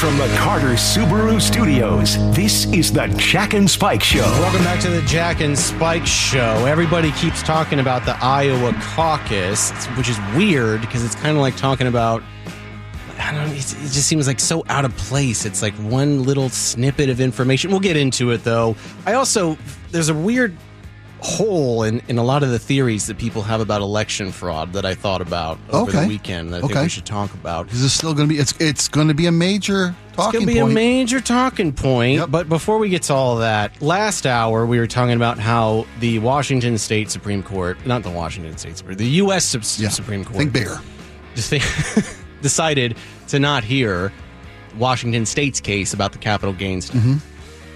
from the Carter Subaru Studios, this is the Jack and Spike Show. Welcome back to the Jack and Spike Show. Everybody keeps talking about the Iowa caucus, which is weird because it's kind of like talking about. I don't. It just seems like so out of place. It's like one little snippet of information. We'll get into it though. I also there's a weird hole in, in a lot of the theories that people have about election fraud that I thought about over Okay. the weekend that I think Okay. we should talk about. Is this still going to be? It's it's going to be a major talking. It's going to be point. a major talking point. Yep. But before we get to all that, last hour we were talking about how the Washington State Supreme Court, not the Washington State Supreme, the U.S. Sup- yeah. Supreme Court, Think bigger. just think- decided to not hear Washington State's case about the capital gains tax. Mm-hmm.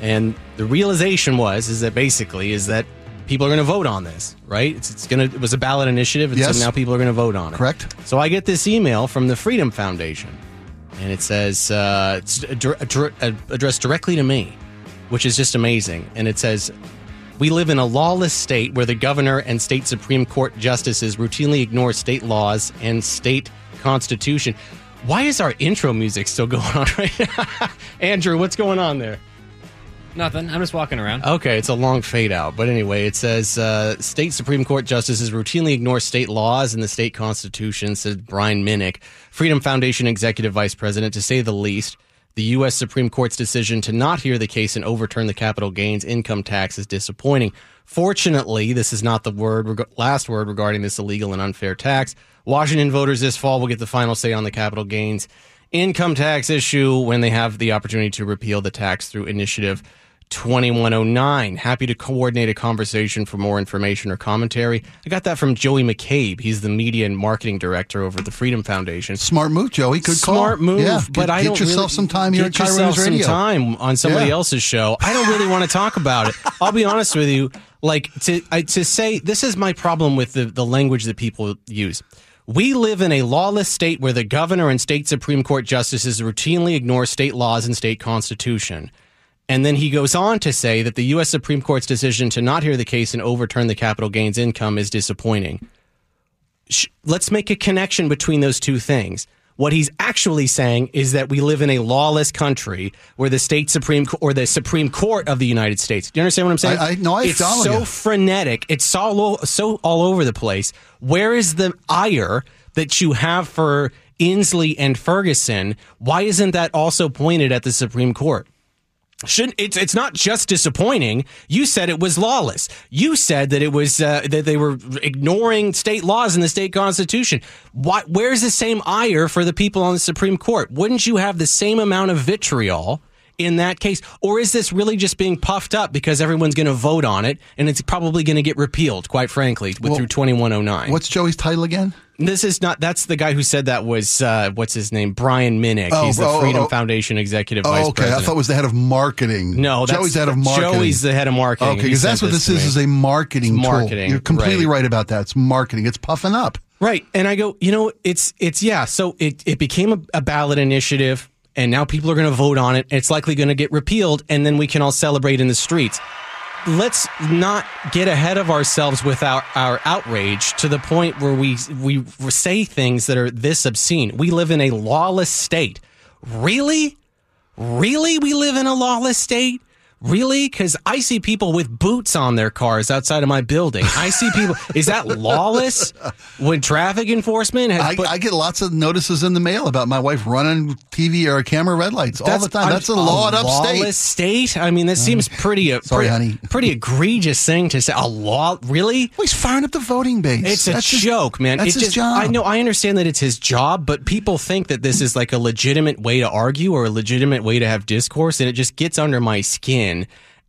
And the realization was is that basically is that people are going to vote on this, right? It's, it's going to it was a ballot initiative, and Yes. so now people are going to vote on it. Correct. So I get this email from the Freedom Foundation, and it says uh, it's addr- addr- addressed directly to me, which is just amazing. And it says, "We live in a lawless state where the governor and state Supreme Court justices routinely ignore state laws and state constitution." Why is our intro music still going on right now? Andrew, what's going on there? Nothing. I'm just walking around. Okay, it's a long fade out. But anyway, it says uh, state Supreme Court justices routinely ignore state laws and the state constitution, said Brian Minnick, Freedom Foundation executive vice president, to say the least. The U.S. Supreme Court's decision to not hear the case and overturn the capital gains income tax is disappointing. Fortunately, this is not the word reg- last word regarding this illegal and unfair tax. Washington voters this fall will get the final say on the capital gains income tax issue when they have the opportunity to repeal the tax through initiative 2109. Happy to coordinate a conversation for more information or commentary. I got that from Joey McCabe. He's the media and marketing director over at the Freedom Foundation. Smart move, Joey. Good call. Smart move, Yeah, but get, I don't get yourself really- some time here at get Cairo yourself some time on somebody Yeah. else's show. I don't really want to talk about it. I'll be honest with you. Like to I, to say this is my problem with the the language that people use. We live in a lawless state where the governor and state Supreme Court justices routinely ignore state laws and state constitution. And then he goes on to say that the U.S. Supreme Court's decision to not hear the case and overturn the capital gains income is disappointing. Sh- Let's make a connection between those two things. What he's actually saying is that we live in a lawless country where the state supreme or the Supreme Court of the United States. Do you understand what I'm saying? I- I- no, I it's follow so you. frenetic. It's so all, so all over the place. Where is the ire that you have for Inslee and Ferguson? Why isn't that also pointed at the Supreme Court? Shouldn't it's it's not just disappointing. You said it was lawless. You said that it was uh, that they were ignoring state laws and the state constitution. Why, where's the same ire for the people on the Supreme Court? Wouldn't you have the same amount of vitriol in that case, or is this really just being puffed up because everyone's going to vote on it and it's probably going to get repealed? Quite frankly, with, Well, through twenty one oh nine. What's Joey's title again? This is not. That's the guy who said that was uh, what's his name, Brian Minnick. Oh, He's the oh, Freedom oh. Foundation executive vice Oh, okay. president. I thought it was the head of marketing. No, that's, Joey's the head of marketing. Joey's the head of marketing. Okay, because that's what this is. Is a marketing It's tool. You're completely right. right. about that. It's marketing. It's puffing up. right. And I go, you know, it's it's yeah. So it it became a, a ballot initiative, and now people are going to vote on it. It's likely going to get repealed, and then we can all celebrate in the streets. Let's not get ahead of ourselves with our, our outrage to the point where we we say things that are this obscene. We live in a lawless state. Really? Really? We live in a lawless state? Really? Because I see people with boots on their cars outside of my building. I see people. is that lawless? When traffic enforcement has I, put, I get lots of notices in the mail about my wife running TV or camera red lights all the time. That's a lawed up lawless state. I mean, that uh, seems pretty. A, Sorry, pretty, honey. Pretty egregious thing to say. A law? Really? Well, he's firing up the voting base. It's a That's his- joke, man. That's It his just- job. I know. I understand that it's his job, but people think that this is like a legitimate way to argue or a legitimate way to have discourse, and it just gets under my skin.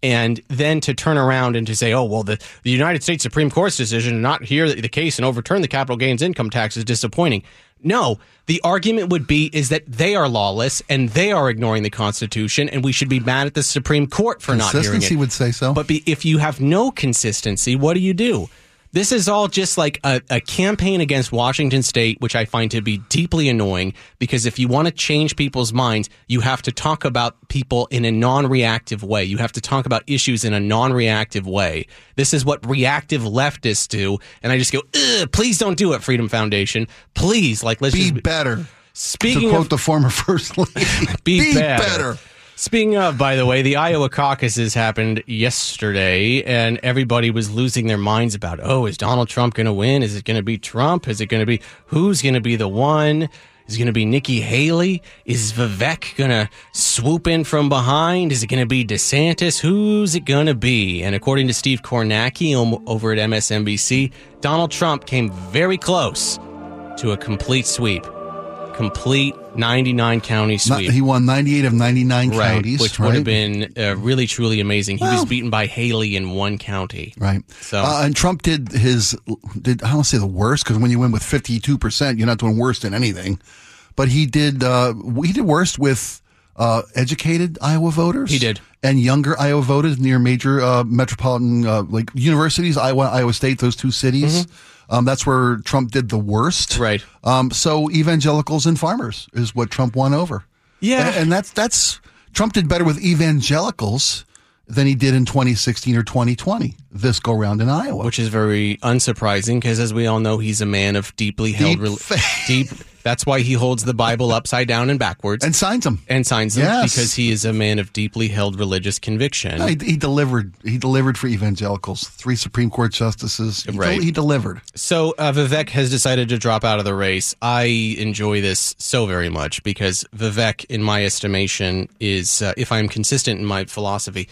And then to turn around and to say, "Oh, well, the, the United States Supreme Court's decision to not hear the, the case and overturn the capital gains income tax is disappointing." No, the argument would be is that they are lawless and they are ignoring the Constitution, and we should be mad at the Supreme Court for not hearing it. Consistency would say so. But be, if you have no consistency, what do you do? This is all just like a, a campaign against Washington State, which I find to be deeply annoying because if you want to change people's minds, you have to talk about people in a non reactive way. You have to talk about issues in a non reactive way. This is what reactive leftists do. And I just go, Ugh, please don't do it, Freedom Foundation. Please, like, let's Be just better. Speaking to quote of the former first lady, be, better. Speaking of, by the way, the Iowa caucuses happened yesterday, and everybody was losing their minds about, oh, is Donald Trump going to win? Is it going to be Trump? Is it going to be who's going to be the one? Is it going to be Nikki Haley? Is Vivek going to swoop in from behind? Is it going to be DeSantis? Who's it going to be? And according to Steve Kornacki um, over at MSNBC, Donald Trump came very close to a complete sweep complete 99 county sweep. He won 98 of 99 right, counties, which right? would have been uh, really truly amazing. He well, was beaten by Haley in one county, right? So, uh, and Trump did his did I don't say the worst because when you win with 52 percent, you're not doing worse than anything. But he did uh, he did worst with uh, educated Iowa voters. He did. And younger Iowa voters near major uh, metropolitan uh, like universities, Iowa, Iowa State, those two cities. Mm-hmm. Um, that's where Trump did the worst. Right. Um, so evangelicals and farmers is what Trump won over. Yeah. And, and that's that's Trump did better with evangelicals than he did in 2016 or 2020 this go round in Iowa. Which is very unsurprising because, as we all know, he's a man of deeply held, deep, re- deep that's why he holds the Bible upside down and backwards and signs them and signs them yes. because he is a man of deeply held religious conviction. No, he, he, delivered. He delivered for evangelicals. Three Supreme Court justices. He, right. he delivered. So uh, Vivek has decided to drop out of the race. I enjoy this so very much because Vivek, in my estimation, is uh, if I'm consistent in my philosophy.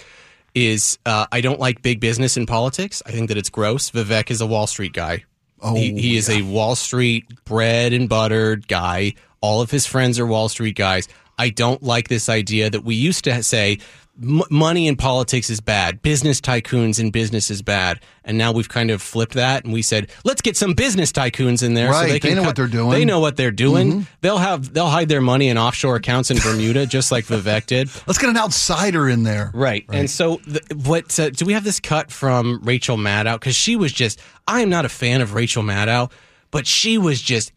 Is uh, I don't like big business in politics. I think that it's gross. Vivek is a Wall Street guy. Oh, he, he is yeah. a Wall Street bread and buttered guy. All of his friends are Wall Street guys. I don't like this idea that we used to say m- money in politics is bad, business tycoons in business is bad, and now we've kind of flipped that and we said let's get some business tycoons in there. Right, so they, they know cut- what they're doing. They know what they're doing. Mm-hmm. They'll have they'll hide their money in offshore accounts in Bermuda, just like Vivek did. Let's get an outsider in there. Right, right. and so the, what? Uh, do we have this cut from Rachel Maddow? Because she was just I am not a fan of Rachel Maddow but she was just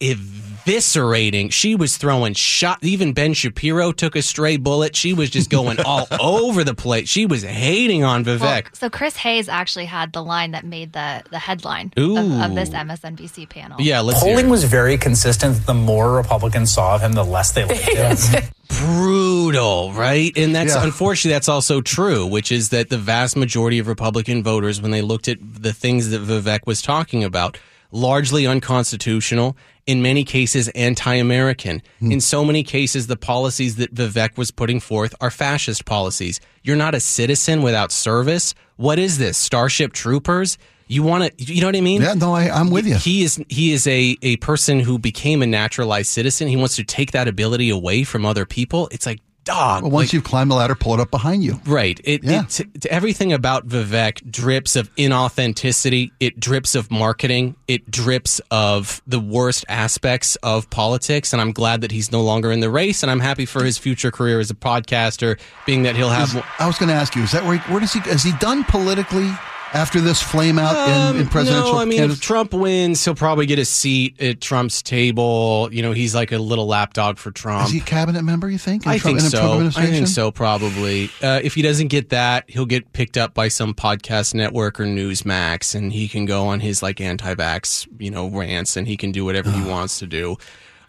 eviscerating. She was throwing shot. Even Ben Shapiro took a stray bullet. She was just going all over the place. She was hating on Vivek. Well, so Chris Hayes actually had the line that made the the headline of, of, this MSNBC panel. Yeah, let's polling was very consistent. The more Republicans saw of him, the less they liked him. brutal, right? And that's yeah. unfortunately that's also true, which is that the vast majority of Republican voters, when they looked at the things that Vivek was talking about, largely unconstitutional, in many cases anti American. Mm. In so many cases, the policies that Vivek was putting forth are fascist policies. You're not a citizen without service. What is this? Starship Troopers? You want to, you know what I mean? Yeah, no, I, am with you. He is he is a a person who became a naturalized citizen. He wants to take that ability away from other people. It's like, dog. Well, once like, you've climbed the ladder, pull it up behind you. Right. It, yeah. it, t- everything about Vivek drips of inauthenticity. It drips of marketing. It drips of the worst aspects of politics. And I'm glad that he's no longer in the race. And I'm happy for his future career as a podcaster, being that he'll have. Is, I was going to ask you: Is that where? Where does he? Is he done politically? After this flame out um, in, in, presidential? No, I mean, candidates? if Trump wins, he'll probably get a seat at Trump's table. You know, he's like a little lapdog for Trump. Is he a cabinet member? You think? I Trump, think so. I think so. Probably. Uh, if he doesn't get that, he'll get picked up by some podcast network or Newsmax, and he can go on his like anti-vax, you know, rants, and he can do whatever he wants to do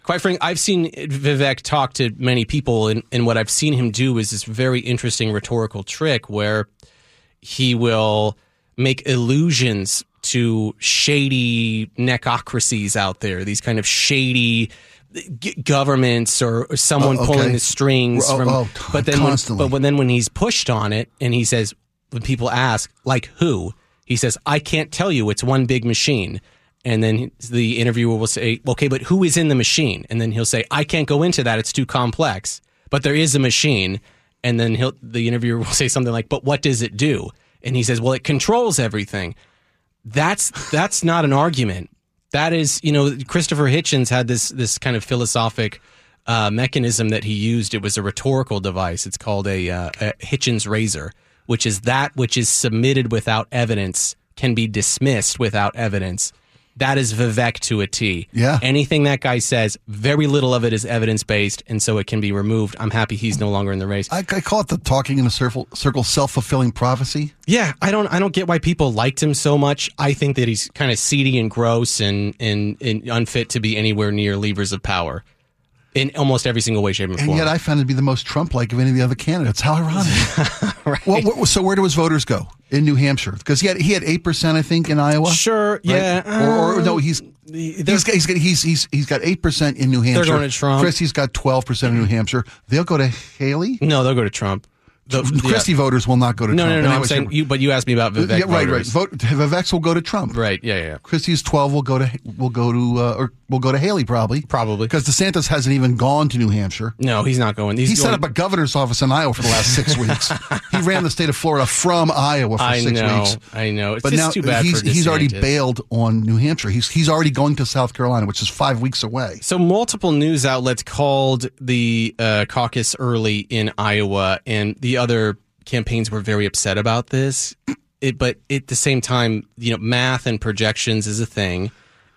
quite frankly, I've seen Vivek talk to many people, and, and what I've seen him do is this very interesting rhetorical trick where he will make illusions to shady necocracies out there, these kind of shady g- governments or, or someone oh, okay. pulling the strings oh, from oh, but then constantly. when, but when, then when he's pushed on it and he says when people ask like who? He says I can't tell you. It's one big machine. And then the interviewer will say okay but who is in the machine? And then he'll say I can't go into that. It's too complex but there is a machine. And then he'll the interviewer will say something like but what does it do and he says, "Well, it controls everything." That's that's not an argument. That is, you know, Christopher Hitchens had this this kind of philosophic uh, mechanism that he used. It was a rhetorical device. It's called a, uh, a Hitchens razor, which is that which is submitted without evidence can be dismissed without evidence. That is Vivek to a T. Yeah. Anything that guy says, very little of it is evidence based, and so it can be removed. I'm happy he's no longer in the race. I, I call it the talking in a circle, circle self fulfilling prophecy. Yeah, I don't, I don't get why people liked him so much. I think that he's kind of seedy and gross and, and, and unfit to be anywhere near levers of power. in almost every single way, shape, and form. And yet I found it to be the most Trump like of any of the other candidates. How ironic. right. Well, so where do his voters go in New Hampshire? Because he had he had eight percent, I think, in Iowa. Sure, right? yeah. Or, or no, um, he's they're- he's got, he's got he's he's he's got eight percent in New Hampshire. They're going to Trump. Christie's got twelve percent in New Hampshire. They'll go to Haley. No, they'll go to Trump. The- Christie voters will not go to No, Trump. no, no. I'm saying you, but you asked me about Vivek yeah, right, right. voters. Vote Vivek's will go to Trump. Right. Yeah, yeah. Christie's twelve will go to will go to uh, or will go to Haley probably Probably. because DeSantis hasn't even gone to New Hampshire. No, he's not going. He's He set up a governor's office in Iowa for the last six weeks. He ran the state of Florida from Iowa for I six know. weeks. I know. It's But just now too bad he's he's already bailed on New Hampshire. He's he's already going to South Carolina, which is five weeks away. So multiple news outlets called the uh, caucus early in Iowa, and the other campaigns were very upset about this. It, but at the same time, you know, math and projections is a thing,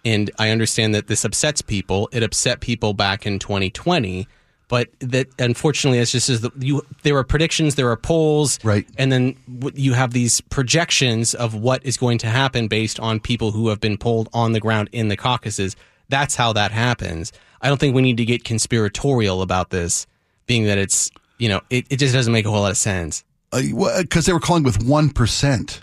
and I understand that this upsets people. It upset people back in 2020, but that unfortunately, it's just as the, you. There are predictions, there are polls, Right. and then you have these projections of what is going to happen based on people who have been polled on the ground in the caucuses. That's how that happens. I don't think we need to get conspiratorial about this, being that it's you know it, it just doesn't make a whole lot of sense. Uh, because they were calling with one percent.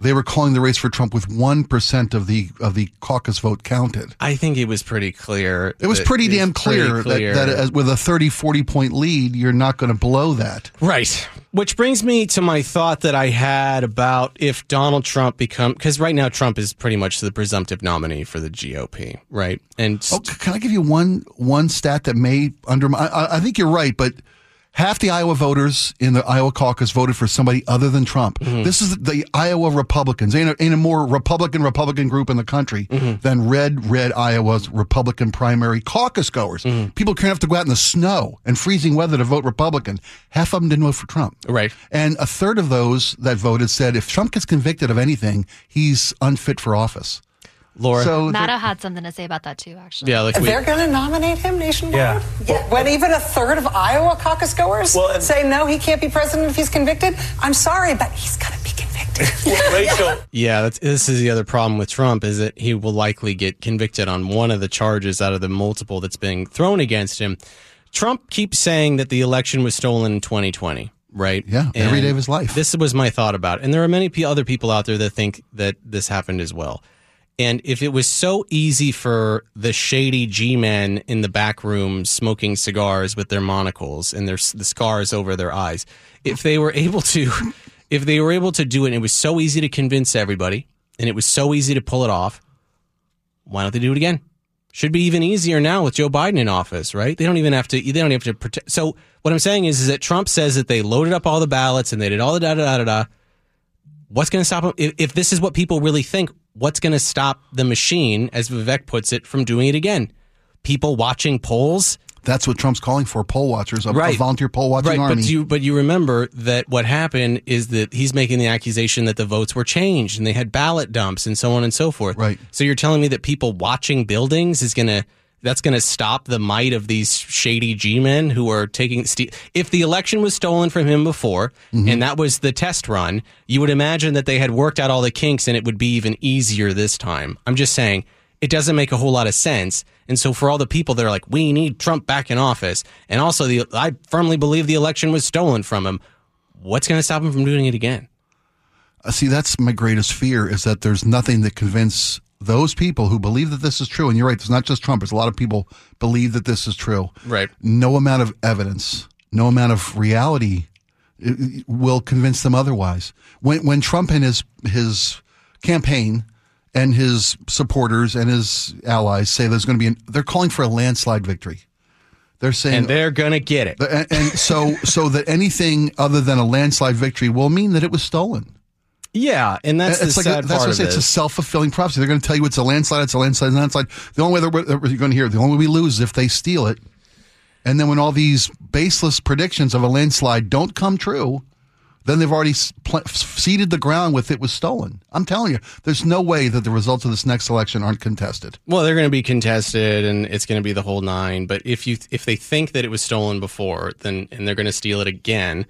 They were calling the race for Trump with one percent of the of the caucus vote counted. I think it was pretty clear. It was pretty damn clear, pretty clear. That, that as, with a 30, 40 point lead, you're not going to blow that. Right. Which brings me to my thought that I had about if Donald Trump become because right now Trump is pretty much the presumptive nominee for the GOP, right? And Oh, can I give you one one stat that may undermine? I, I think you're right, but half the Iowa voters in the Iowa caucus voted for somebody other than Trump. Mm-hmm. This is the Iowa Republicans. Ain't a, ain't a more Republican Republican group in the country Mm-hmm. than red red Iowa's Republican primary caucus goers. Mm-hmm. People can't have to go out in the snow and freezing weather to vote Republican. Half of them didn't vote for Trump. Right. And a third of those that voted said if Trump gets convicted of anything, he's unfit for office. Laura, So the- Maddow had something to say about that too, actually. yeah, like we, They're going to nominate him nationwide? Yeah. Yeah, When even a third of Iowa caucus goers Well, and- say no, he can't be president if he's convicted, I'm sorry, but he's going to be convicted. Rachel, Yeah, that's, this is the other problem with Trump is that he will likely get convicted on one of the charges out of the multiple that's being thrown against him. Trump keeps saying that the election was stolen in 2020, right? Yeah, every day of his life. This was my thought about it. And there are many p- other people out there that think that this happened as well. And if it was so easy for the shady G men in the back room smoking cigars with their monocles and their the scars over their eyes, if they were able to, if they were able to do it, and it was so easy to convince everybody, and it was so easy to pull it off, why don't they do it again? Should be even easier now with Joe Biden in office, right? They don't even have to. They don't have to protect. So what I'm saying is, is that Trump says that they loaded up all the ballots and they did all the da da da da da. What's going to stop them? If, if this is what people really think, what's going to stop the machine, as Vivek puts it, from doing it again? People watching polls, That's what Trump's calling for: poll watchers, a, a volunteer poll watching right? army. But you but you remember that what happened is that he's making the accusation that the votes were changed and they had ballot dumps and so on and so forth. Right. So you're telling me that people watching buildings is gonna that's going to stop the might of these shady G men who are taking. Ste- if the election was stolen from him before, Mm-hmm. and that was the test run, you would imagine that they had worked out all the kinks and it would be even easier this time. I'm just saying it doesn't make a whole lot of sense. And so for all the people that are like, we need Trump back in office, and also the I firmly believe the election was stolen from him. What's going to stop him from doing it again? Uh, See, that's my greatest fear is that there's nothing that convince those people who believe that this is true. And you're right, it's not just Trump, it's a lot of people believe that this is true. Right. No amount of evidence, no amount of reality uh, will convince them otherwise. When when Trump and his his campaign and his supporters and his allies say there's going to be an, they're calling for a landslide victory. They're saying And they're going to get it. and, and so so that anything other than a landslide victory will mean that it was stolen. Yeah, and that's the like sad a, that's part what I of say. It's a self fulfilling prophecy. They're going to tell you it's a landslide. It's a landslide. It's a landslide. The only way that you're going to hear, the only way we lose is if they steal it. And then when all these baseless predictions of a landslide don't come true, then they've already pl- seeded the ground with it was stolen. I'm telling you, there's no way that the results of this next election aren't contested. Well, they're going to be contested, and it's going to be the whole nine. But if you if they think that it was stolen before, then and they're going to steal it again,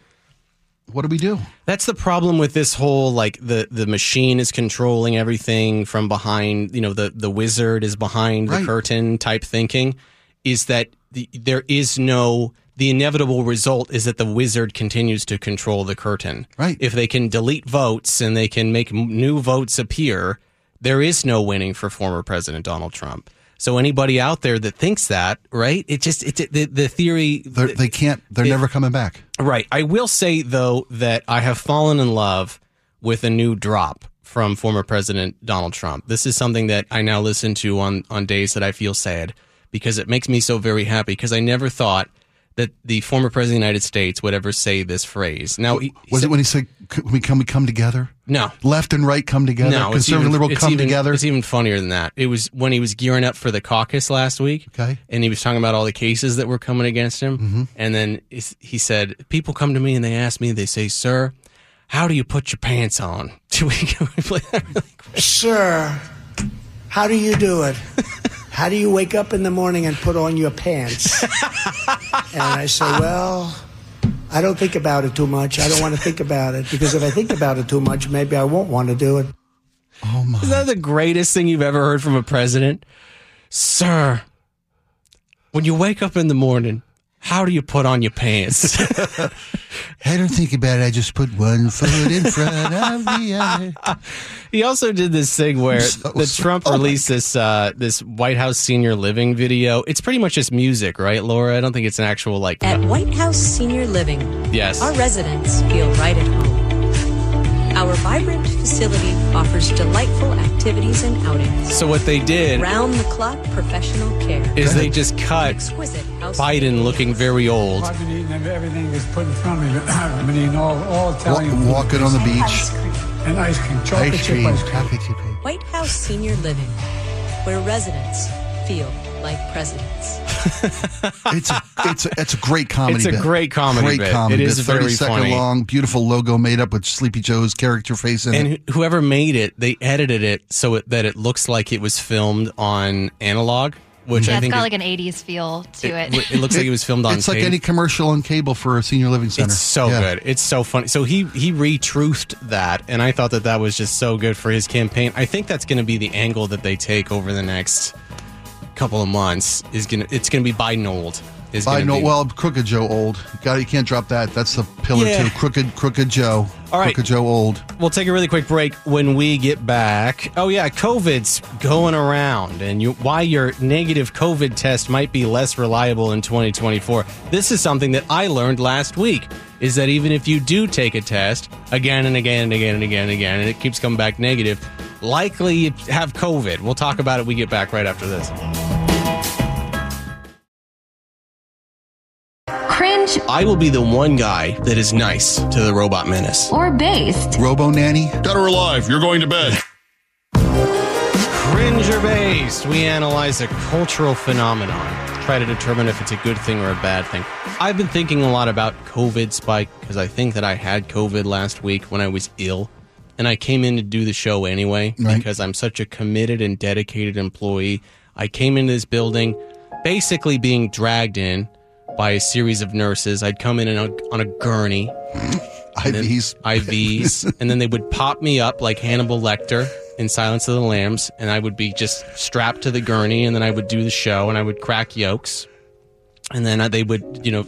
What do we do? That's the problem with this whole like the the machine is controlling everything from behind, you know, the the wizard is behind Right. the curtain type thinking is that the, there is no the inevitable result is that the wizard continues to control the curtain. Right. If they can delete votes and they can make m- new votes appear, there is no winning for former President Donald Trump. So anybody out there that thinks that, right? It just it's the the theory They're, they can't. They're It- never coming back. Right. I will say though that I have fallen in love with a new drop from former President Donald Trump. This is something that I now listen to on on days that I feel sad because it makes me so very happy because I never thought that the former president of the United States would ever say this phrase. Now, he, he Was said- it when he said, "Can we come? We come together? no, Left and right come together. no, it's Conservative even- liberal come even- together." It's even funnier than that. It was when he was gearing up for the caucus last week. Okay. And he was talking about all the cases that were coming against him. Mm-hmm. And then he said, People come to me and they ask me, they say, Sir, how do you put your pants on? Do we, can we play that really? Sir, how do you do it? How do you wake up in the morning and put on your pants? And I say, Well, I don't think about it too much. I don't want to think about it because if I think about it too much, maybe I won't want to do it. oh my! Is that the greatest thing you've ever heard from a president? Sir, when you wake up in the morning, how do you put on your pants? I don't think about it. I just put one foot in front of the other. He also did this thing where So the sorry. Trump Oh released this uh, this White House senior living video. It's pretty much just music, right, Laura? I don't think it's an actual like. At White House Senior Living, Yes. our residents feel right at home. Our vibrant facility offers delightful activities and outings. So what they did Round the clock professional care. is they just cut Exquisite house. Biden looking very old. I've been eating everything is put in front of me. I've been eating all, all Italian food. walking on the beach, And ice cream, chocolate ice chip cream, ice cream. coffee chip. White House Senior Living, where residents feel like presidents. It's a it's a it's a great comedy. It's a bit. great comedy Great bit. comedy. It is bit. very 30 second funny. long, beautiful logo made up with Sleepy Joe's character face in it. And wh- whoever made it, they edited it so it, that it looks like it was filmed on analog, which Yeah, I it's think got is- like an 80s feel to it. it, it looks like it was filmed on It's like tape. any commercial on cable for a senior living center. It's so Yeah. good. It's so funny. So he he retruthed that, and I thought that that was just so good for his campaign. I think that's going to be the angle that they take over the next couple of months. Is gonna it's to be Biden old. Is I gonna be- Well, Crooked Joe old. Got, you can't drop that. That's the pillar Yeah. too. Crooked Crooked Joe. All right. Crooked Joe old. We'll take a really quick break when we get back. Oh yeah, COVID's going around, and you, why your negative COVID test might be less reliable in 2024. This is something that I learned last week. Is that even if you do take a test again and again and again and again and again, and it keeps coming back negative, likely you have COVID. We'll talk about it. We get back right after this. I will be the one guy that is nice to the robot menace. or based. Robo nanny. Dead or alive, you're going to bed. Cringer based, we analyze a cultural phenomenon, try to determine if it's a good thing or a bad thing. I've been thinking a lot about COVID spike because I think that I had COVID last week when I was ill. And I came in to do the show anyway Right. because I'm such a committed and dedicated employee. I came into this building basically being dragged in by a series of nurses. I'd come in on a, on a gurney IVs. IVs, and then they would pop me up like Hannibal Lecter in Silence of the Lambs, and I would be just strapped to the gurney, and then I would do the show, and I would crack yolks, and then uh, they would, you know,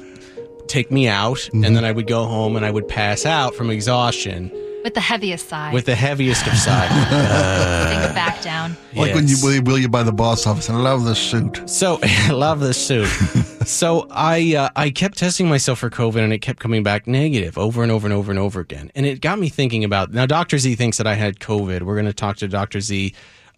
take me out, Mm-hmm. and then I would go home, and I would pass out from exhaustion With the heaviest side. with the heaviest of side. Putting it back down. Like when you Yes. will, will you buy the boss office. I love this suit. So I love this suit. so I uh, I kept testing myself for COVID, and it kept coming back negative over and over and over and over again. And it got me thinking about now. Doctor Z thinks that I had COVID. We're going to talk to Doctor Z.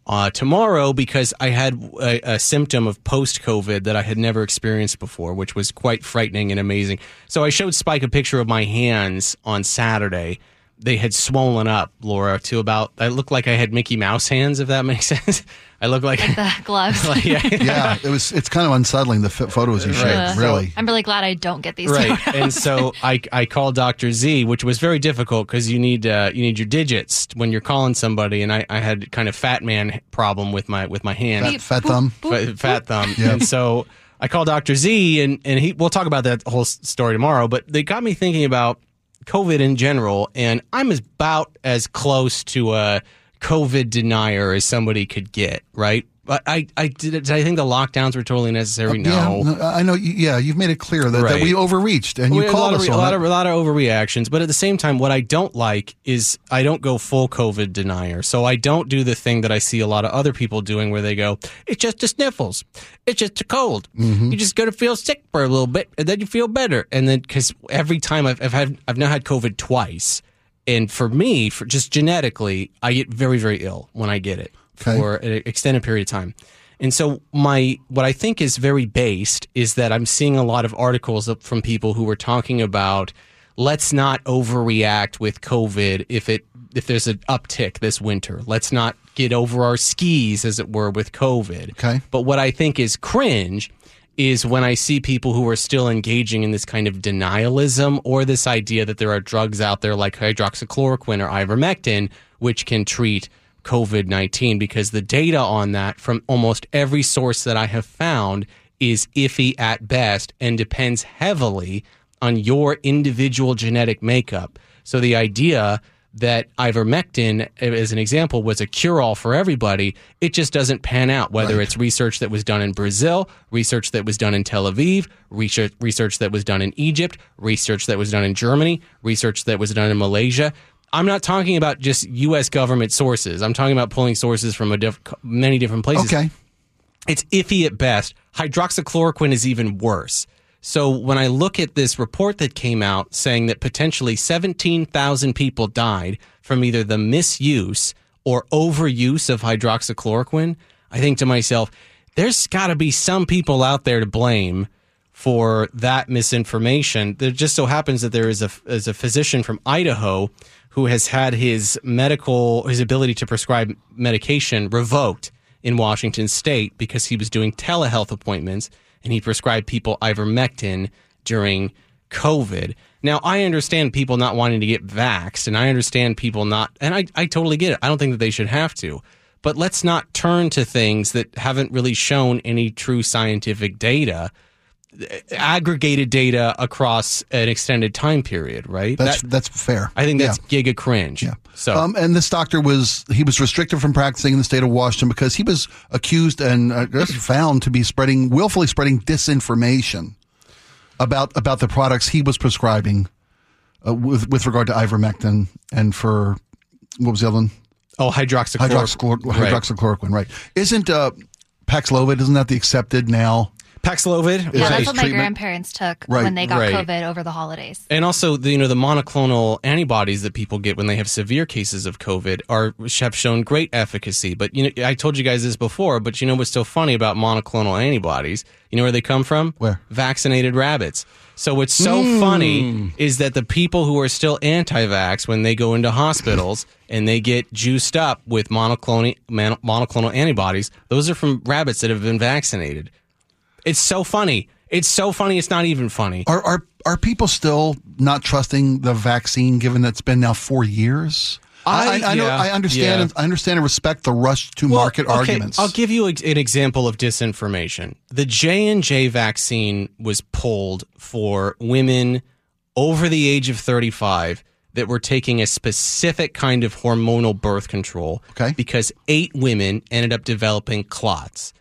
Uh, tomorrow, because I had a, a symptom of post COVID that I had never experienced before, which was quite frightening and amazing. So I showed Spike a picture of my hands on Saturday. They had swollen up, Laura, to about, I looked like I had Mickey Mouse hands, if that makes sense. I look like, The gloves. like yeah, Yeah, it was. It's kind of unsettling the f- photos you showed. Ugh. Really. I'm really glad I don't get these right photos. and so i i called dr z which was very difficult because you need uh you need your digits when you're calling somebody and i i had kind of fat man problem with my with my hand Fat, fat thumb. fat, fat thumb Yeah. and so i called dr z and and he we'll talk about that whole story tomorrow but they got me thinking about covid in general and i'm about as close to a covid denier as somebody could get right But I, I did, did I think the lockdowns were totally necessary? No. Yeah, no, I know. Yeah, you've made it clear that, that we overreached, and you We called a lot, us of, on a lot of a lot of overreactions, but at the same time, what I don't like is I don't go full COVID denier. So I don't do the thing that I see a lot of other people doing, where they go, "It's just the sniffles, it's just a cold. Mm-hmm. You just gonna feel sick for a little bit, and then you feel better." And then because every time I've, I've had I've now had COVID twice, and for me, for just genetically, I get very very ill when I get it Okay. for an extended period of time. And so my what I think is very based is that I'm seeing a lot of articles from people who were talking about let's not overreact with COVID if it if there's an uptick this winter. Let's not get over our skis as it were with COVID. Okay. But what I think is cringe is when I see people who are still engaging in this kind of denialism or this idea that there are drugs out there like hydroxychloroquine or ivermectin which can treat COVID 19 because the data on that from almost every source that I have found is iffy at best and depends heavily on your individual genetic makeup. So the idea that ivermectin, eh, as an example, was a cure all for everybody, it just doesn't pan out. Whether it's research that was done in Brazil, research that was done in Tel Aviv, research, research that was done in Egypt, research that was done in Germany, research that was done in Malaysia. I'm not talking about just U.S. government sources. I'm talking about pulling sources from a diff- many different places. Okay. It's iffy at best. Hydroxychloroquine is even worse. So when I look at this report that came out saying that potentially 17,000 people died from either the misuse or overuse of hydroxychloroquine, I think to myself, there's got to be some people out there to blame for that misinformation. There just so happens that there is a is a physician from Idaho who has had his medical his ability to prescribe medication revoked in Washington state because he was doing telehealth appointments and he prescribed people ivermectin during COVID. Now, I understand people not wanting to get vaxxed, and I understand people not, and I, I totally get it. I don't think that they should have to. But let's not turn to things that haven't really shown any true scientific data, aggregated data across an extended time period, right? That's That- that's fair. I think that's Yeah. giga cringe. Yeah. So, Um, and this doctor was he was restricted from practicing in the state of Washington because he was accused and uh, found to be spreading willfully spreading disinformation about about the products he was prescribing uh, with with regard to ivermectin and for what was the other one? oh, hydroxychloroquine. Hydroxychlor- Right. hydroxychloroquine, right? Isn't uh, Paxlovid? Isn't that the accepted now? Paxlovid. Yeah, that's what my treatment. grandparents took Right, when they got right. COVID over the holidays. And also, the, you know, the monoclonal antibodies that people get when they have severe cases of COVID are have shown great efficacy. But you know, I told you guys this before. But you know what's so funny about monoclonal antibodies? You know where they come from? Where? Vaccinated rabbits. So what's so hmm. funny is that the people who are still anti-vax when they go into hospitals and they get juiced up with monoclonal monoclonal antibodies, those are from rabbits that have been vaccinated. It's so funny. It's so funny. It's not even funny. Are are are people still not trusting the vaccine given that it's been now four years? I- I, know, yeah, I understand. yeah. I understand and respect the rush to Well, market okay, arguments. I'll give you an example of disinformation. The J and J vaccine was pulled for women over the age of 35 that were taking a specific kind of hormonal birth control. Okay. Because eight women ended up developing clots.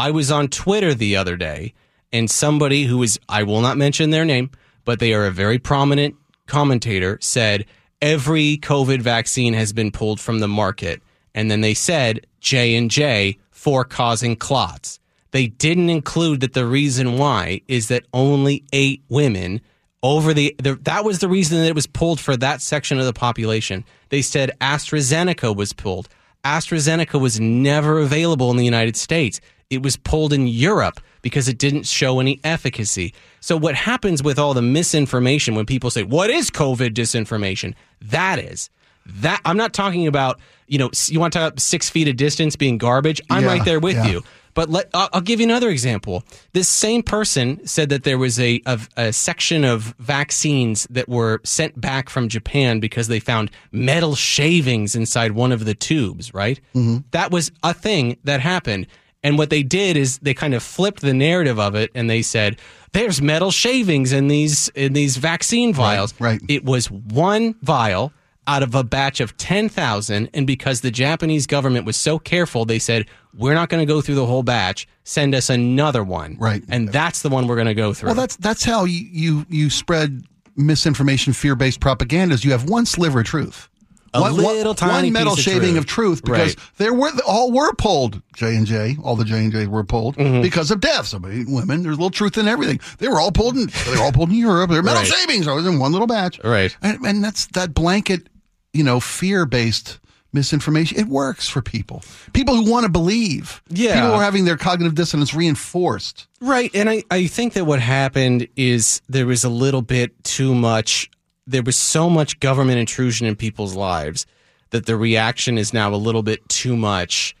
I was on Twitter the other day, and somebody who is I will not mention their name, but they are a very prominent commentator said every COVID vaccine has been pulled from the market, and then they said J and J for causing clots. They didn't include that the reason why is that only eight women over the, the that was the reason that it was pulled for that section of the population. They said AstraZeneca was pulled. AstraZeneca was never available in the United States. It was pulled in Europe because it didn't show any efficacy. So what happens with all the misinformation when people say, "What is COVID disinformation?" That is that I'm not talking about, you know, you want to talk about 6 feet of distance being garbage. I'm Yeah, right there with yeah. you. But let, I'll, I'll give you another example. This same person said that there was a, a, a section of vaccines that were sent back from Japan because they found metal shavings inside one of the tubes, right? Mm-hmm. That was a thing that happened. And what they did is they kind of flipped the narrative of it and they said, there's metal shavings in these in these vaccine vials. right. It was one vial out of a batch of 10,000. And because the Japanese government was so careful, they said, we're not going to go through the whole batch. Send us another one. Right. And that's the one we're going to go through. Well, that's that's how you you, you spread misinformation, fear based propaganda. Is you have one sliver of truth. A one, little one, tiny one metal piece of shaving truth. of truth because Right. there were all were pulled J and J all the J and J's were pulled Mm-hmm. because of deaths of women. There's a little truth in everything. They were all pulled in they were all pulled in Europe. They're metal Right. shavings. I was in one little batch. Right. And, and that's that blanket, you know, fear based misinformation. It works for people. People who want to believe. Yeah. People who are having their cognitive dissonance reinforced. Right. And I, I think that what happened is there was a little bit too much, there was so much government intrusion in people's lives that the reaction is now a little bit too much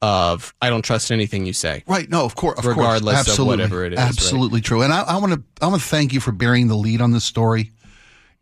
of, I don't trust anything you say. Right. No, of course. Of Regardless course. of Absolutely. whatever it is, right? Absolutely true. And I, I want to I want to thank you for bearing the lead on this story.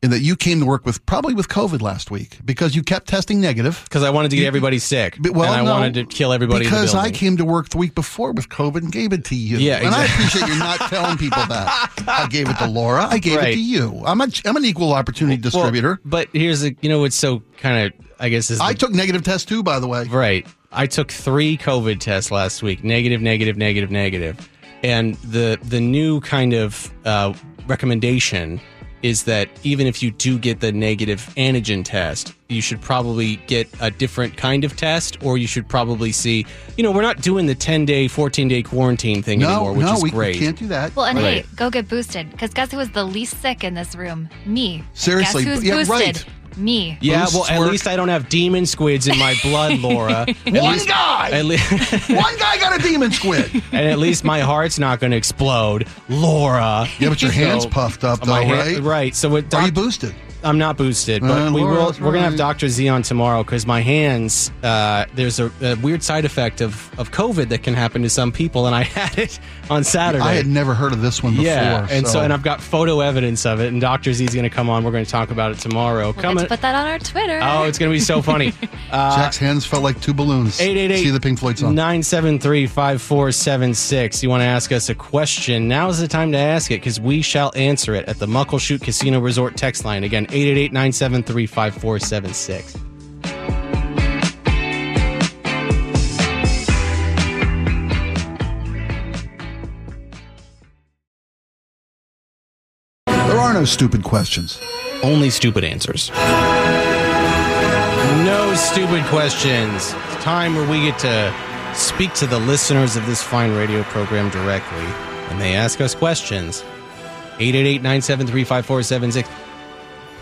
In that you came to work with probably with COVID last week because you kept testing negative. Because I wanted to get everybody sick. But- well, and I no, wanted to kill everybody the because I came to work the week before with COVID and gave it to you. Yeah, and I appreciate you not telling people that. I gave it to Laura. I gave it to you. I'm a I'm an equal opportunity Well, distributor. but here's a, you know, what's so kind of, I guess, is I the- took negative tests too, by the way. Right. I took three COVID tests last week. Negative, negative, negative, negative. And the the new kind of uh, recommendation is that even if you do get the negative antigen test, you should probably get a different kind of test, or you should probably see. You know, we're not doing the ten day, fourteen day quarantine thing No, anymore, which no, is we great. can't do that. Well, and Right. hey, go get boosted. Because guess who was the least sick in this room? Me. Seriously, Guess who's yeah, boosted? right. Me. Yeah, Boosts well, at work. least I don't have demon squids in my blood, Laura. One least- guy! At least, One guy got a demon squid. and at least my heart's not going to explode, Laura. Yeah, but your hands puffed up, though, my hand- right? right. So what? Are you boosted? I'm not boosted, but Uh, we Laura, will. that's We're gonna have. Doctor Z on tomorrow because my hands. Uh, there's a, a weird side effect of of COVID that can happen to some people, and I had it on Saturday. I had never heard of this one before. yeah, and so. so and I've got photo evidence of it, and Doctor Z is going to come on. We're going to talk about it tomorrow. We'll get Coming. to put that on our Twitter. Oh, it's going to be so funny. Uh, Jack's hands felt like two balloons. 888 See the Pink Floyd song. 973 5476. You want to ask us a question? Now is the time to ask it because we shall answer it at the Muckleshoot Casino Resort text line. Again, 888 973 5476. There are no stupid questions. Only stupid answers. No stupid questions. It's time where we get to speak to the listeners of this fine radio program directly, and they ask us questions. 888-973-5476.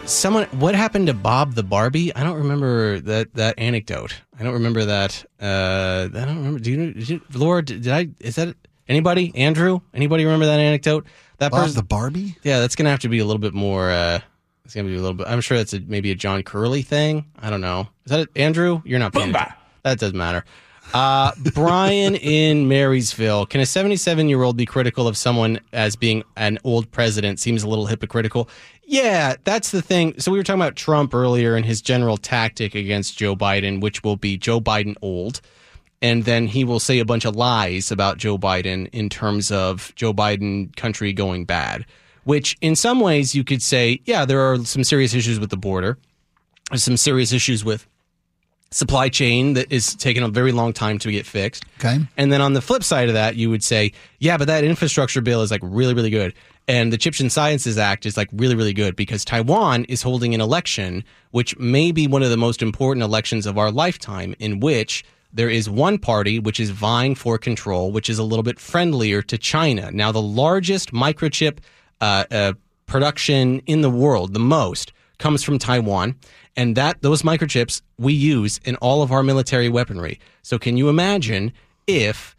Someone, what happened to Bob the Barbie? I don't remember that that anecdote. I don't remember that. Uh, I don't remember. Do you, did you Laura? Did, did I? Is that anybody? Andrew? Anybody remember that anecdote? That Bob person, the Barbie? yeah, that's gonna have to be a little bit more. Uh, it's gonna be a little bit. I'm sure that's a, maybe a John Curley thing. I don't know. Is that it? Andrew? You're not paying. attention. That doesn't matter. Uh, Brian in Marysville. Can a 77 year old be critical of someone as being an old president? Seems a little hypocritical. Yeah, that's the thing. So we were talking about Trump earlier and his general tactic against Joe Biden, which will be Joe Biden old and then he will say a bunch of lies about Joe Biden in terms of Joe Biden country going bad. Which, in some ways, you could say, yeah, there are some serious issues with the border, There's some serious issues with supply chain that is taking a very long time to get fixed. Okay. And then on the flip side of that, you would say, yeah, but that infrastructure bill is like really, really good. And the Chips and Sciences Act is like really, really good because Taiwan is holding an election, which may be one of the most important elections of our lifetime, in which there is one party which is vying for control, which is a little bit friendlier to China. Now, the largest microchip uh, uh, production in the world, the most, comes from Taiwan, and that those microchips we use in all of our military weaponry. So, can you imagine if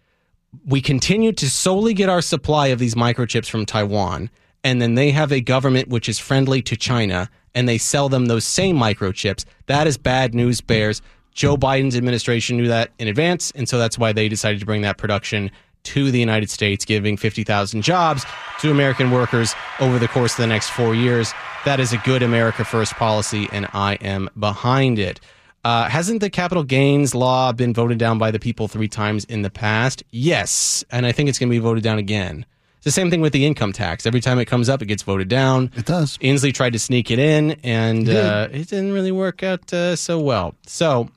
we continue to solely get our supply of these microchips from Taiwan, and then they have a government which is friendly to China, and they sell them those same microchips? That is bad news, Bears. Joe Biden's administration knew that in advance, and so that's why they decided to bring that production to the United States, giving 50,000 jobs to American workers over the course of the next four years. That is a good America First policy, and I am behind it. Uh, hasn't the capital gains law been voted down by the people three times in the past? Yes, and I think it's going to be voted down again. It's the same thing with the income tax. Every time it comes up, it gets voted down. It does. Inslee tried to sneak it in, and He did. uh, it didn't really work out uh, so well. So,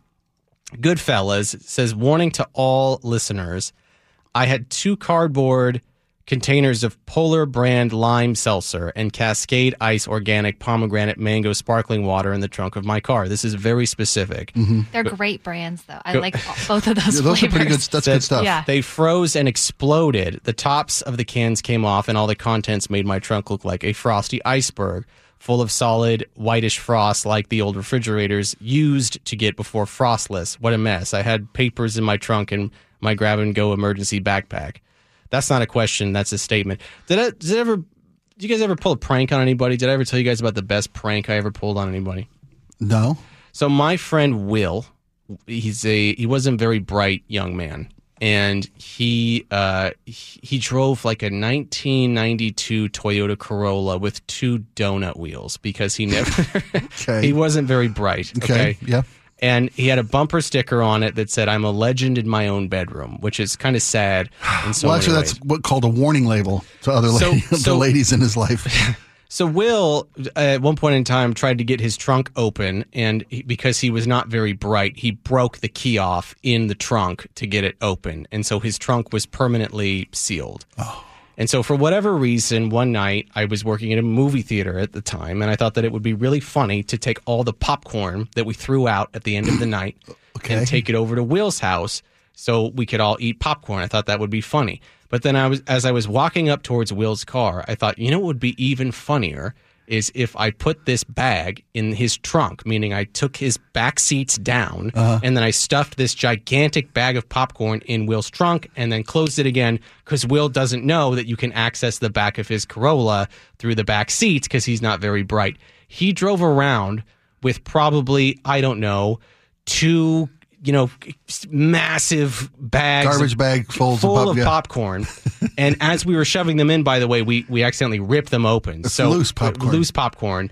Goodfellas says, warning to all listeners I had two cardboard containers of Polar brand lime seltzer and Cascade Ice organic pomegranate mango sparkling water in the trunk of my car. This is very specific. Mm-hmm. They're great brands, though. I Go- like both of those Yeah, those are pretty good. That's Said good stuff. Yeah. They froze and exploded. The tops of the cans came off, and all the contents made my trunk look like a frosty iceberg full of solid whitish frost like the old refrigerators used to get before frostless. What a mess. I had papers in my trunk and my grab and go emergency backpack. That's not a question, that's a statement. Did I did I ever did you guys ever pull a prank on anybody? Did I ever tell you guys about the best prank I ever pulled on anybody? No. So my friend Will, he's a he wasn't very bright young man, and he uh he drove like a 1992 Toyota Corolla with two donut wheels because he never Okay. he wasn't very bright. Okay. Okay. Yeah. And he had a bumper sticker on it that said "I'm a legend in my own bedroom," which is kind of sad. So well, actually, that's what called a warning label to other So- ladies, so- ladies in his life. So Will, uh, at one point in time, tried to get his trunk open, and he, because he was not very bright, he broke the key off in the trunk to get it open, and so his trunk was permanently sealed. Oh. And so, for whatever reason, one night I was working in a movie theater at the time, and I thought that it would be really funny to take all the popcorn that we threw out at the end of the night Okay. and take it over to Will's house so we could all eat popcorn. I thought that would be funny. But then I was as I was walking up towards Will's car, I thought, you know what would be even funnier is if I put this bag in his trunk, meaning I took his back seats down uh-huh. and then I stuffed this gigantic bag of popcorn in Will's trunk and then closed it again because Will doesn't know that you can access the back of his Corolla through the back seats because he's not very bright. He drove around with probably, I don't know, two, you know, massive bags, Garbage bag full pop- of yeah. popcorn. and as we were shoving them in, by the way, we we accidentally ripped them open. It's so loose uh, popcorn. loose popcorn.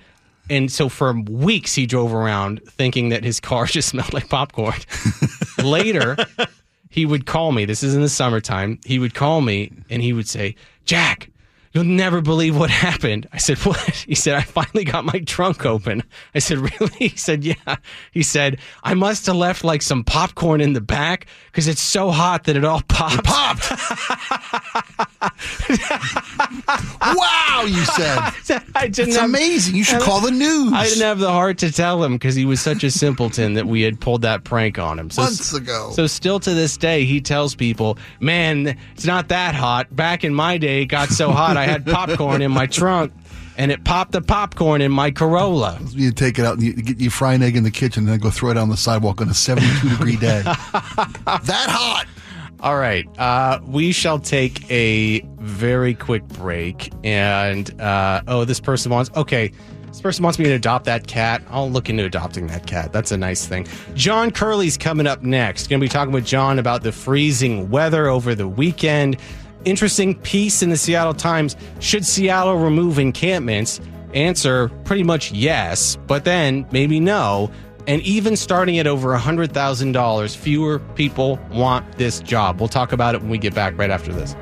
And so for weeks he drove around thinking that his car just smelled like popcorn. Later, he would call me. This is in the summertime. He would call me and he would say, "Jack, You'll never believe what happened. I said, What? He said, I finally got my trunk open. I said, Really? He said, Yeah. He said, I must have left like some popcorn in the back because it's so hot that it all popped. popped. wow, you said. I didn't It's have- amazing. You should call the news. I didn't have the heart to tell him because he was such a simpleton that we had pulled that prank on him. So, Months ago. So still to this day, he tells people, "Man, it's not that hot. Back in my day, it got so hot, I had popcorn in my trunk, and it popped the popcorn in my Corolla." You take it out and you, get, you fry an egg in the kitchen and then go throw it on the sidewalk on a 72 degree day. that hot. All right. Uh, we shall take a very quick break. And, uh, oh, this person wants, okay, this person wants me to adopt that cat. I'll look into adopting that cat. That's a nice thing. John Curley's coming up next. Going to be talking with John about the freezing weather over the weekend. Interesting piece in the Seattle Times. Should Seattle remove encampments? Answer pretty much yes, but then maybe no. And even starting at over $100,000, fewer people want this job. We'll talk about it when we get back right after this.